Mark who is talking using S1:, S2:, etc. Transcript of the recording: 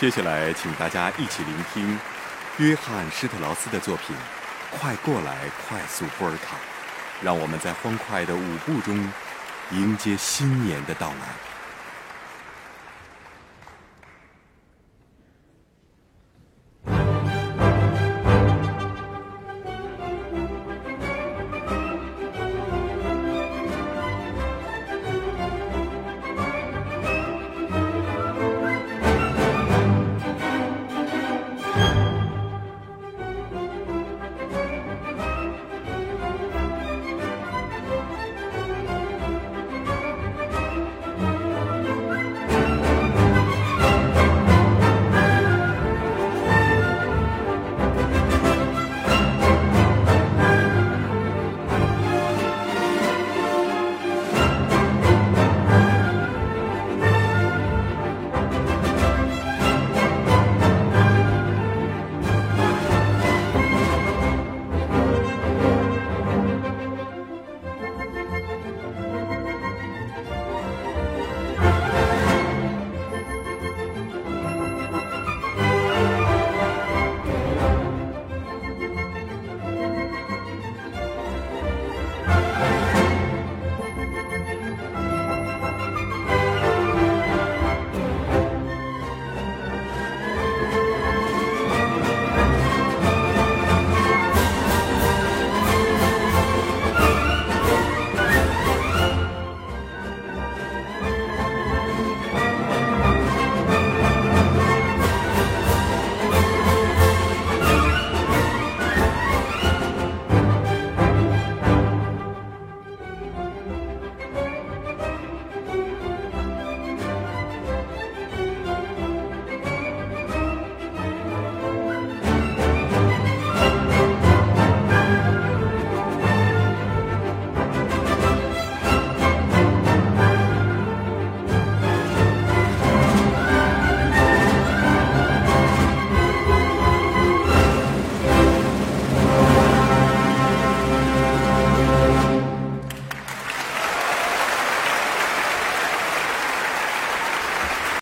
S1: 接下来请大家一起聆听约翰施特劳斯的作品快过来快速波尔卡让我们在欢快的舞步中迎接新年的到来。